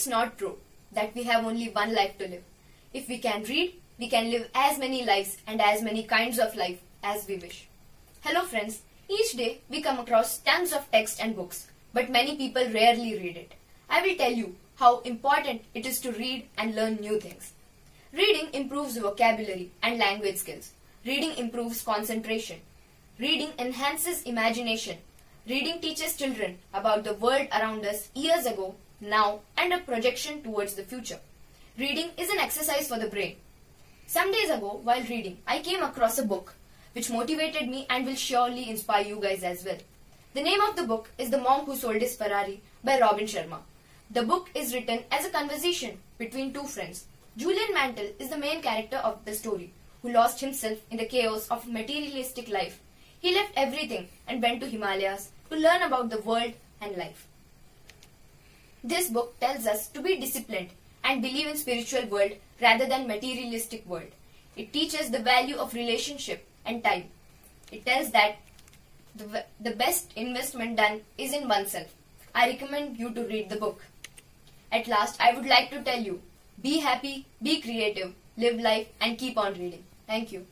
It's not true that we have only one life to live. If we can read, we can live as many lives and as many kinds of life as we wish. Hello friends, each day we come across tons of text and books, but many people rarely read it. I will tell you how important it is to read and learn new things. Reading improves vocabulary and language skills. Reading improves concentration. Reading enhances imagination. Reading teaches children about the world around us years ago, now, and a projection towards the future. Reading is an exercise for the brain. Some days ago, while reading, I came across a book which motivated me and will surely inspire you guys as well. The name of the book is The Monk Who Sold His Ferrari by Robin Sharma. The book is written as a conversation between two friends. Julian Mantle is the main character of the story, who lost himself in the chaos of materialistic life. He left everything and went to Himalayas to learn about the world and life. This book tells us to be disciplined and believe in spiritual world rather than materialistic world. It teaches the value of relationship and time. It tells that the, the best investment done is in oneself. I recommend you to read the book. At last, I would like to tell you, be happy, be creative, live life and keep on reading. Thank you.